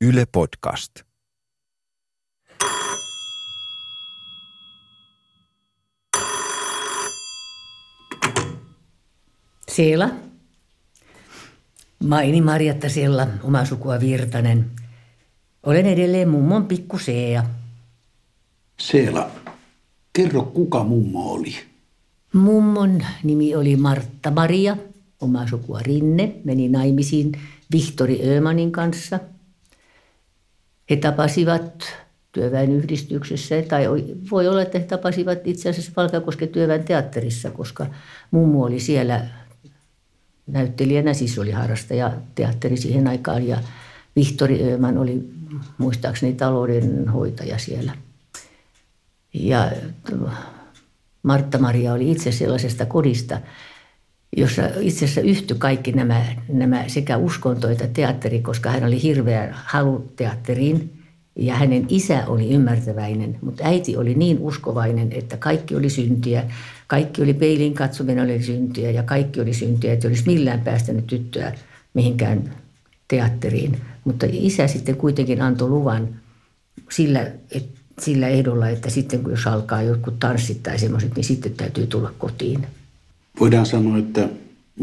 Yle Podcast. Siellä. Maini Marjatta Sella, oma sukua Virtanen. Olen edelleen mummon pikku Seea. Seela, kerro kuka mummo oli. Mummon nimi oli Martta Maria, oma sukua Rinne. Meni naimisiin Vihtori Ömanin kanssa. He tapasivat työväenyhdistyksessä, tai voi olla, että he tapasivat itse asiassa Valkeakosken työväen teatterissa, koska mummo oli siellä näyttelijänä, siis oli harrastaja teatteri siihen aikaan, ja Vihtori Öman oli muistaakseni taloudenhoitaja siellä. Ja Martta-Maria oli itse sellaisesta kodista, jossa itse asiassa yhtyi kaikki nämä, nämä sekä uskonto että teatteri, koska hän oli hirveä halu teatteriin ja hänen isä oli ymmärtäväinen, mutta äiti oli niin uskovainen, että kaikki oli syntiä. Kaikki oli peilin katsominen oli syntiä ja kaikki oli syntiä, että olisi millään päästänyt tyttöä mihinkään teatteriin. Mutta isä sitten kuitenkin antoi luvan sillä, että sillä ehdolla, että sitten kun jos alkaa jotkut tanssit tai semmoiset, niin sitten täytyy tulla kotiin. Voidaan sanoa, että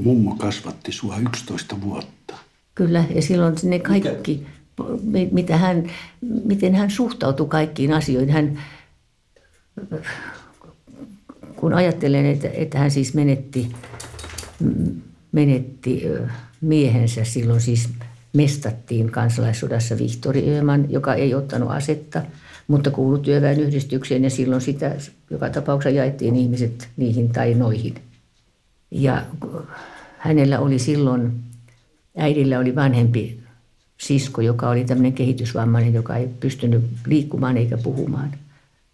mummo kasvatti sua 11 vuotta. Kyllä, ja silloin ne kaikki, mitä hän, miten hän suhtautui kaikkiin asioihin. Hän, kun ajattelen, että, että hän siis menetti, menetti miehensä silloin siis mestattiin kansalaissodassa Vihtori Öman, joka ei ottanut asetta, mutta kuului työväenyhdistykseen ja silloin sitä joka tapauksessa jaettiin ihmiset niihin tai noihin. Ja hänellä oli silloin, äidillä oli vanhempi sisko, joka oli tämmöinen kehitysvammainen, joka ei pystynyt liikkumaan eikä puhumaan.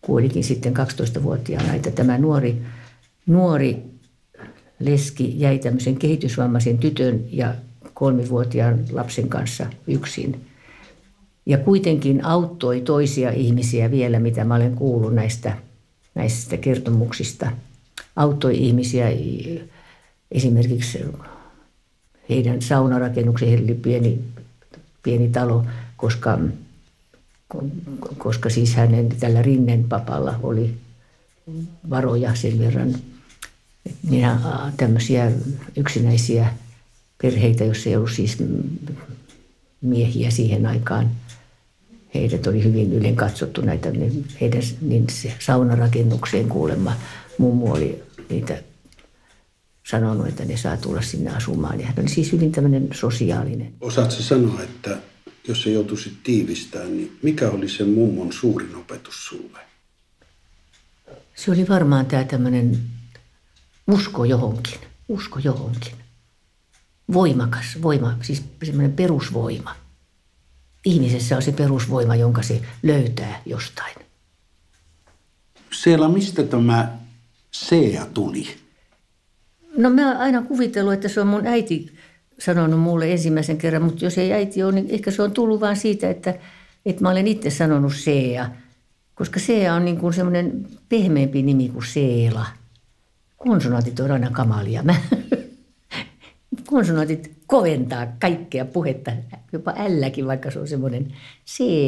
Kuolikin sitten 12-vuotiaana, että tämä nuori, nuori leski jäi tämmöisen kehitysvammaisen tytön ja kolmivuotiaan lapsen kanssa yksin. Ja kuitenkin auttoi toisia ihmisiä vielä, mitä mä olen kuullut näistä, näistä kertomuksista. Auttoi ihmisiä esimerkiksi heidän saunarakennuksen, heillä oli pieni, pieni talo, koska, koska siis hänen tällä Rinnen papalla oli varoja sen verran. Minä tämmöisiä yksinäisiä perheitä, joissa ei ollut siis miehiä siihen aikaan. Heidät oli hyvin ylen katsottu näitä, niin heidän niin se saunarakennukseen kuulemma mummu oli niitä sanonut, että ne saa tulla sinne asumaan. Ja hän oli siis hyvin tämmöinen sosiaalinen. Osaatko sanoa, että jos se joutuisi tiivistämään, niin mikä oli sen mummon suurin opetus sulle? Se oli varmaan tämä tämmöinen usko johonkin, usko johonkin voimakas voima, siis semmoinen perusvoima. Ihmisessä on se perusvoima, jonka se löytää jostain. Siellä mistä tämä Sea tuli? No mä aina kuvitellut, että se on mun äiti sanonut mulle ensimmäisen kerran, mutta jos ei äiti ole, niin ehkä se on tullut vaan siitä, että, että mä olen itse sanonut Sea. Koska Sea on niin kuin semmoinen pehmeämpi nimi kuin Seela. Konsonaatit on aina kamalia. Mä, konsonantit koventaa kaikkea puhetta, jopa älläkin, vaikka se on semmoinen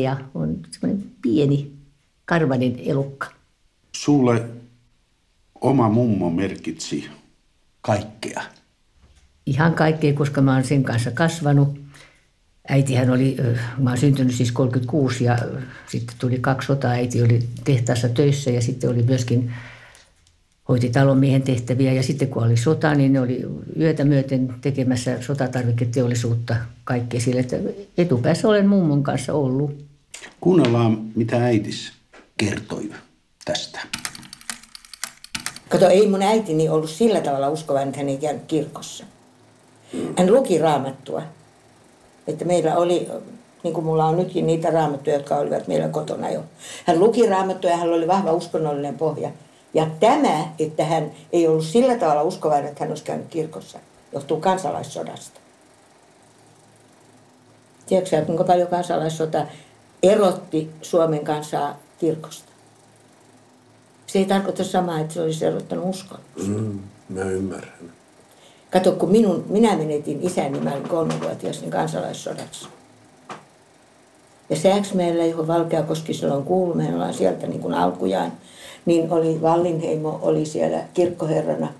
ja on semmoinen pieni karvainen elukka. Sulle oma mummo merkitsi kaikkea. Ihan kaikkea, koska mä oon sen kanssa kasvanut. Äitihän oli, mä oon syntynyt siis 36 ja sitten tuli kaksi sotaa. Äiti oli tehtaassa töissä ja sitten oli myöskin hoiti talonmiehen tehtäviä ja sitten kun oli sota, niin ne oli yötä myöten tekemässä sotatarviketeollisuutta kaikkea sille, että etupäässä olen mummon kanssa ollut. Kuunnellaan, mitä äitis kertoi tästä. Kato, ei mun äitini ollut sillä tavalla uskovainen, että hän ei käynyt kirkossa. Hän luki raamattua. Että meillä oli, niin kuin mulla on nytkin niitä raamattuja, jotka olivat meillä kotona jo. Hän luki raamattua ja hänellä oli vahva uskonnollinen pohja. Ja tämä, että hän ei ollut sillä tavalla uskovainen, että hän olisi käynyt kirkossa, johtuu kansalaissodasta. Tiedätkö kuinka paljon kansalaissota erotti Suomen kansaa kirkosta? Se ei tarkoita samaa, että se olisi erottanut uskon. Mm, mä ymmärrän. Kato, kun minun, minä menetin isäni, mä olin kolmevuotias, niin kansalaissodassa. Ja Sääksmäellä, johon Valkeakoski silloin kuului, me ollaan sieltä niin kuin alkujaan, niin oli Vallinheimo oli siellä kirkkoherrana,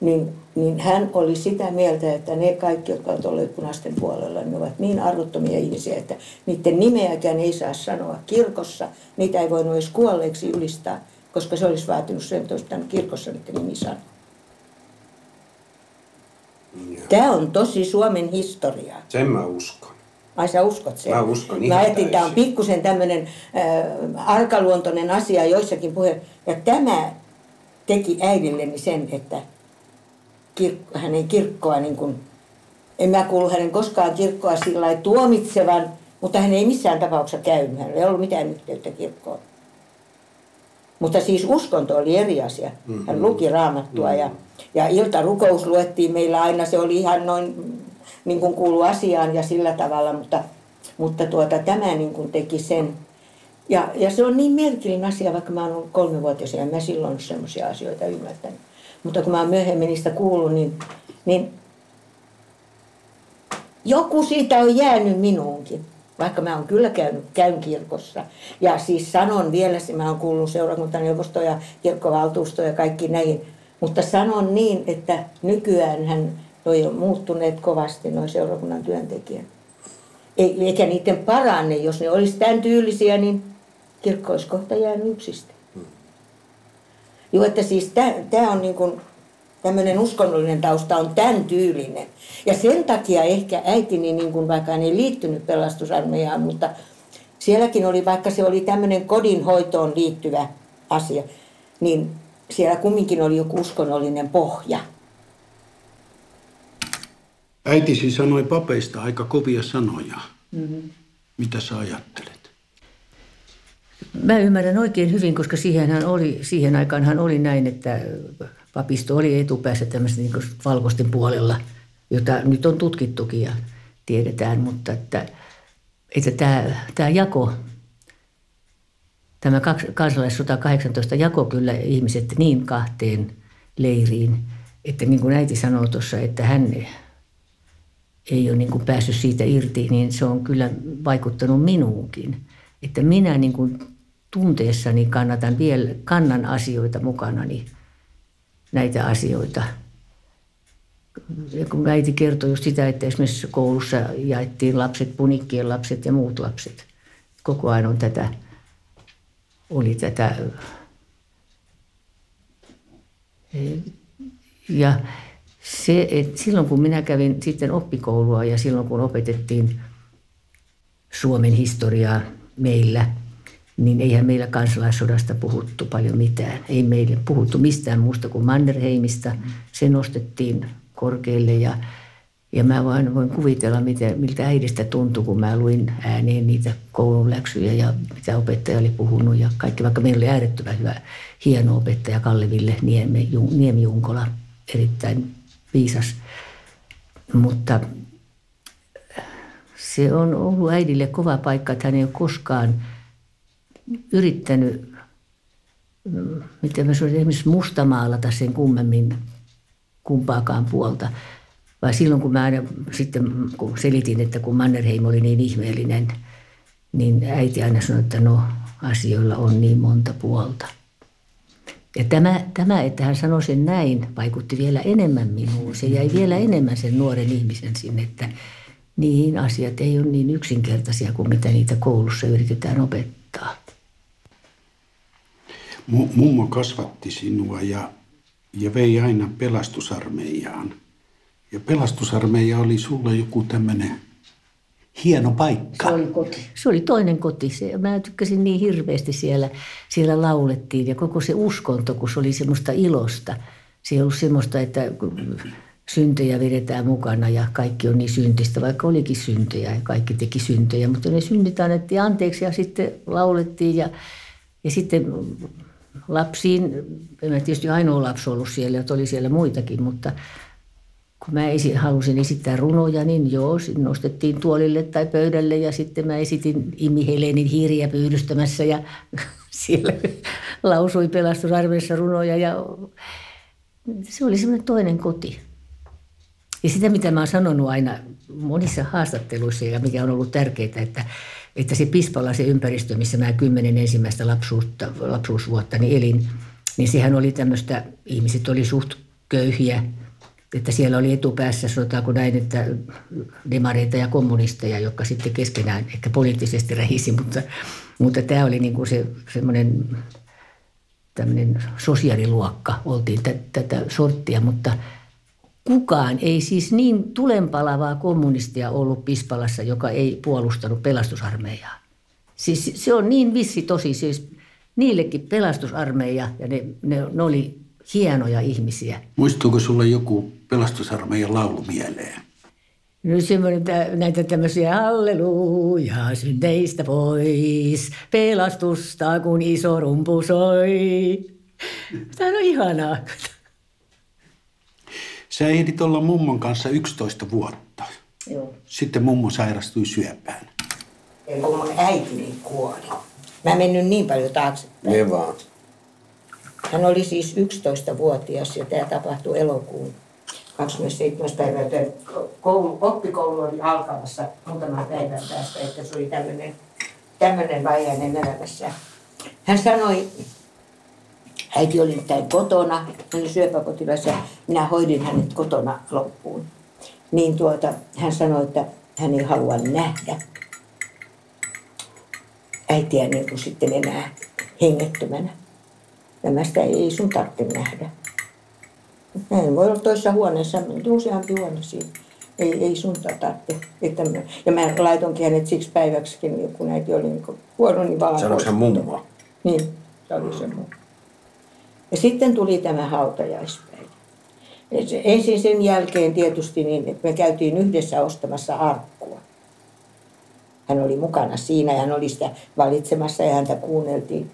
niin, niin hän oli sitä mieltä, että ne kaikki, jotka ovat olleet punaisten puolella, ne ovat niin arvottomia ihmisiä, että niiden nimeäkään ei saa sanoa kirkossa. Niitä ei voinut edes kuolleeksi ylistää, koska se olisi vaatinut sen, että olisi kirkossa niiden nimi sanoa. Tämä on tosi Suomen historiaa. Sen mä uskon. Ai sä uskot sen? Mä uskon Mä ihan ajattelin, tämä on pikkusen tämmöinen äh, arkaluontoinen asia joissakin puhe. Ja tämä teki äidilleni sen, että kirkko, hän ei kirkkoa niin kuin, en mä kuullut hänen koskaan kirkkoa sillä tuomitsevan, mutta hän ei missään tapauksessa käynyt. Hänellä ei ollut mitään yhteyttä kirkkoon. Mutta siis uskonto oli eri asia. Hän luki raamattua ja, ja iltarukous luettiin meillä aina. Se oli ihan noin niin kuin kuulu asiaan ja sillä tavalla, mutta, mutta tuota, tämä niin kuin teki sen. Ja, ja se on niin merkillinen asia, vaikka mä oon ollut kolmevuotias ja mä silloin semmoisia asioita ymmärtänyt. Mutta kun mä oon myöhemmin niistä kuullut, niin, niin joku siitä on jäänyt minuunkin. Vaikka mä oon kyllä käynyt, käyn kirkossa. Ja siis sanon vielä, mä oon kuullut seurakuntaneuvosto ja kirkkovaltuusto ja kaikki näihin. Mutta sanon niin, että nykyään hän noi on muuttuneet kovasti, noin seurakunnan työntekijät. Ei- Eikä niiden paranne, jos ne olisi tämän tyylisiä, niin kirkko olisi kohta jäänyt yksistä. Joo, että siis tämä on niin kuin, tämmöinen uskonnollinen tausta on tämän tyylinen. Ja sen takia ehkä äitini, niin kuin vaikka hän ei liittynyt pelastusarmeijaan, mutta sielläkin oli, vaikka se oli tämmöinen kodinhoitoon liittyvä asia, niin siellä kumminkin oli joku uskonnollinen pohja. Äitisi sanoi papeista aika kovia sanoja. Mm-hmm. Mitä sä ajattelet? Mä ymmärrän oikein hyvin, koska siihenhän oli, siihen aikaanhan oli näin, että papisto oli etupäässä tämmöistä niin valkoisten puolella, jota nyt on tutkittukin ja tiedetään, mutta että, että tämä, tämä jako, tämä kansalaissota 18 jako kyllä ihmiset niin kahteen leiriin, että niin kuin äiti sanoi tuossa, että hän ei ole niin kuin päässyt siitä irti, niin se on kyllä vaikuttanut minuunkin. Että minä niin kuin tunteessani kannatan vielä, kannan asioita mukanani, näitä asioita. Ja kun äiti kertoi just sitä, että esimerkiksi koulussa jaettiin lapset, punikkien lapset ja muut lapset. Koko ajan on tätä, oli tätä ja se, että silloin kun minä kävin sitten oppikoulua ja silloin kun opetettiin Suomen historiaa meillä, niin eihän meillä kansalaissodasta puhuttu paljon mitään. Ei meille puhuttu mistään muusta kuin Mannerheimista. Se nostettiin korkealle ja, ja mä vain voin kuvitella, miten, miltä äidistä tuntui, kun mä luin ääneen niitä koulun läksyjä ja mitä opettaja oli puhunut ja kaikki. Vaikka meillä oli äärettömän hyvä, hieno opettaja Kalle Ville Niemi, Niemi Junkola, erittäin viisas. Mutta se on ollut äidille kova paikka, että hän ei ole koskaan yrittänyt, miten mä sanoisin, esimerkiksi mustamaalata sen kummemmin kumpaakaan puolta. Vai silloin, kun mä aina sitten kun selitin, että kun Mannerheim oli niin ihmeellinen, niin äiti aina sanoi, että no asioilla on niin monta puolta. Ja tämä, tämä, että hän sanoi sen näin, vaikutti vielä enemmän minuun. Se jäi vielä enemmän sen nuoren ihmisen sinne, että niin asiat ei ole niin yksinkertaisia kuin mitä niitä koulussa yritetään opettaa. Mu- mummo kasvatti sinua ja, ja vei aina pelastusarmeijaan. Ja pelastusarmeija oli sulla joku tämmöinen hieno paikka. Se oli koti. Se oli toinen koti. Se, mä tykkäsin niin hirveästi siellä. Siellä laulettiin ja koko se uskonto, kun se oli semmoista ilosta. Se ei ollut semmoista, että syntejä vedetään mukana ja kaikki on niin syntistä, vaikka olikin syntejä ja kaikki teki syntejä. Mutta ne synnit annettiin anteeksi ja sitten laulettiin ja, ja sitten lapsiin, en mä tietysti ainoa lapsi ollut siellä, että oli siellä muitakin, mutta kun mä esi- halusin esittää runoja, niin joo, nostettiin tuolille tai pöydälle ja sitten mä esitin Imi Helenin hiiriä pyydystämässä ja siellä lausui pelastusarmeessa runoja ja se oli semmoinen toinen koti. Ja sitä, mitä mä oon sanonut aina monissa haastatteluissa ja mikä on ollut tärkeää, että että se Pispala, se ympäristö, missä mä kymmenen ensimmäistä lapsuutta, lapsuusvuotta niin elin, niin sehän oli tämmöistä, ihmiset oli suht köyhiä, että siellä oli etupäässä, sanotaanko näin, että demareita ja kommunisteja, jotka sitten keskenään ehkä poliittisesti rähisi, mutta, mutta tämä oli niin kuin se semmoinen tämmöinen sosiaaliluokka, oltiin tätä sorttia, mutta kukaan ei siis niin tulenpalavaa kommunistia ollut Pispalassa, joka ei puolustanut pelastusarmeijaa. Siis se on niin vissi tosi, siis niillekin pelastusarmeija ja ne, ne, ne oli hienoja ihmisiä. Muistuuko sulle joku pelastusarmeijan laulu mieleen? No semmoinen, näitä tämmöisiä halleluja synteistä pois, pelastusta kun iso rumpu soi. Tämä on ihanaa. Sä ehdit olla mummon kanssa 11 vuotta. Joo. Sitten mummo sairastui syöpään. Ja kun mun äitini kuoli. Mä en mennyt niin paljon taaksepäin. Ne vaan. Hän oli siis 11-vuotias ja tämä tapahtui elokuun 27. päivä. joten Koulu, oppikoulu oli alkamassa muutaman päivän päästä, että se oli tämmöinen, tämmöinen vaihe hänen elämässä. Hän sanoi, äiti oli nimittäin kotona, hän oli syöpäpotilas ja minä hoidin hänet kotona loppuun. Niin tuota, hän sanoi, että hän ei halua nähdä äitiä niin kuin sitten enää hengettömänä. Ja mä sitä ei sun tarvitse nähdä. Näin voi olla toisessa huoneessa, useampi huone siinä. Ei, ei sun tarvitse. Että mä, ja mä laitoinkin hänet siksi päiväksikin, kun äiti oli niin huono, niin vallan Sanoiko hän pois. mummo? Niin, se oli se mummo. Ja sitten tuli tämä hautajaispäivä. Ensin sen jälkeen tietysti niin, että me käytiin yhdessä ostamassa arkkua. Hän oli mukana siinä ja hän oli sitä valitsemassa ja häntä kuunneltiin.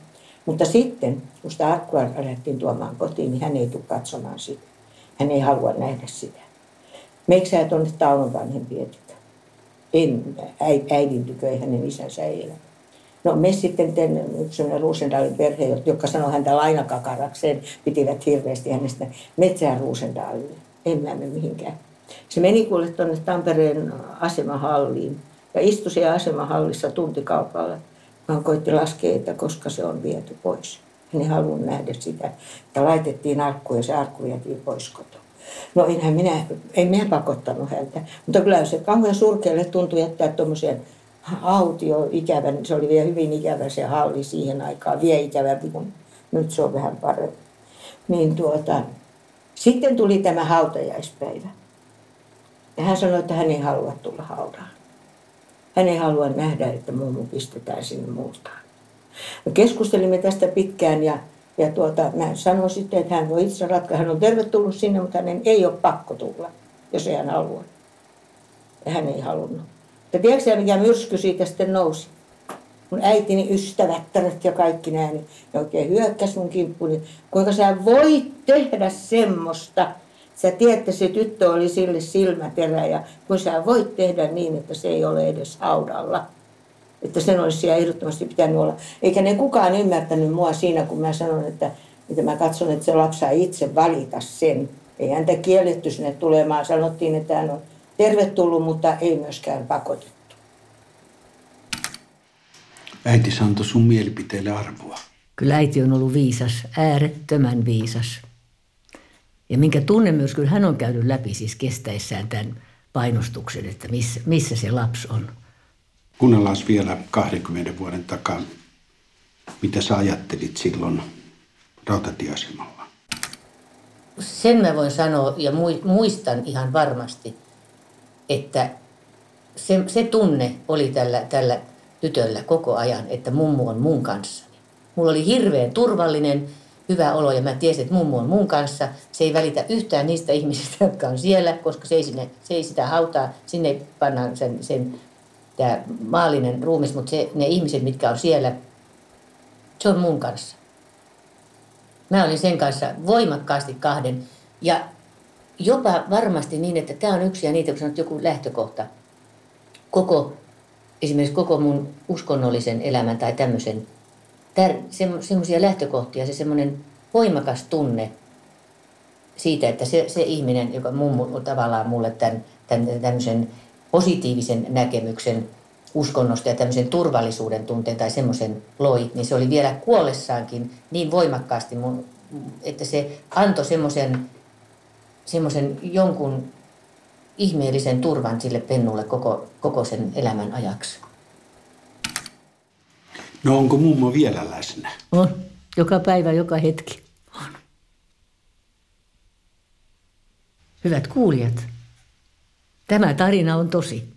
Mutta sitten, kun sitä arkkua alettiin tuomaan kotiin, niin hän ei tule katsomaan sitä. Hän ei halua nähdä sitä. Meikö sä tuonne Taunon vanhempien tykö? En, äi- äidin tykö, ei hänen isänsä ei elä. No me sitten ten, yksi sellainen Ruusendalin perhe, joka sanoi häntä lainakakarakseen, pitivät hirveästi hänestä metsään Ruusendalille. En mä mene mihinkään. Se meni kuule tuonne Tampereen asemahalliin ja istui siellä asemahallissa tuntikaupalla. Hän koitti laskea, että koska se on viety pois. Hän ei halunnut nähdä sitä. Ja laitettiin arkku ja se arkku vietiin pois kotoa. No enhän minä, en minä pakottanut häntä. Mutta kyllä se kauhean surkealle tuntui jättää tuommoisen autio ikävän, se oli vielä hyvin ikävä se halli siihen aikaan, vielä ikävämpi kuin nyt se on vähän parempi. Niin tuota, sitten tuli tämä hautajaispäivä. Ja hän sanoi, että hän ei halua tulla haudaan. Hän ei halua nähdä, että mummu pistetään sinne multaan. Me keskustelimme tästä pitkään ja, ja tuota, mä sanoin sitten, että hän voi itse ratkaista. Hän on tervetullut sinne, mutta hänen ei ole pakko tulla, jos ei hän halua. Ja hän ei halunnut. Ja tiedätkö sä, mikä myrsky siitä sitten nousi? Mun äitini ystävättäret ja kaikki nämä, niin ne oikein hyökkäs mun kimppuun. Niin kuinka sä voit tehdä semmoista? Sä tiedät, että se tyttö oli sille silmäterä ja kun sä voit tehdä niin, että se ei ole edes haudalla. Että sen olisi siellä ehdottomasti pitänyt olla. Eikä ne kukaan ymmärtänyt mua siinä, kun mä sanon, että, että mä katson, että se lapsi saa itse valita sen. Ei häntä kielletty sinne tulemaan. Sanottiin, että hän on tervetullut, mutta ei myöskään pakotettu. Äiti antoi sun mielipiteelle arvoa. Kyllä äiti on ollut viisas, äärettömän viisas. Ja minkä tunnemyrskyn hän on käynyt läpi siis kestäessään tämän painostuksen, että missä, missä se lapsi on. Kuunnellaan vielä 20 vuoden takaa, mitä sä ajattelit silloin rautatieasemalla. Sen mä voin sanoa ja mui- muistan ihan varmasti, että se, se tunne oli tällä, tällä tytöllä koko ajan, että mummu on mun kanssani. Mulla oli hirveän turvallinen, hyvä olo ja mä tiesin, että mummu on mun kanssa. Se ei välitä yhtään niistä ihmisistä, jotka on siellä, koska se ei, sinne, se ei sitä hautaa, sinne ei panna sen, sen tämä maallinen ruumis, mutta se, ne ihmiset, mitkä on siellä, se on mun kanssa. Mä olin sen kanssa voimakkaasti kahden. Ja jopa varmasti niin, että tämä on yksi ja niitä, kun sanot joku lähtökohta. Koko, esimerkiksi koko mun uskonnollisen elämän tai tämmöisen, se, semmoisia lähtökohtia, se semmoinen voimakas tunne siitä, että se, se ihminen, joka mummu tavallaan mulle tämän, tämän tämmöisen positiivisen näkemyksen uskonnosta ja tämmöisen turvallisuuden tunteen tai semmoisen loi, niin se oli vielä kuollessaankin niin voimakkaasti, että se antoi semmoisen, semmoisen jonkun ihmeellisen turvan sille pennulle koko, koko sen elämän ajaksi. No onko mummo vielä läsnä? On. Joka päivä, joka hetki. On. Hyvät kuulijat, tämä tarina on tosi.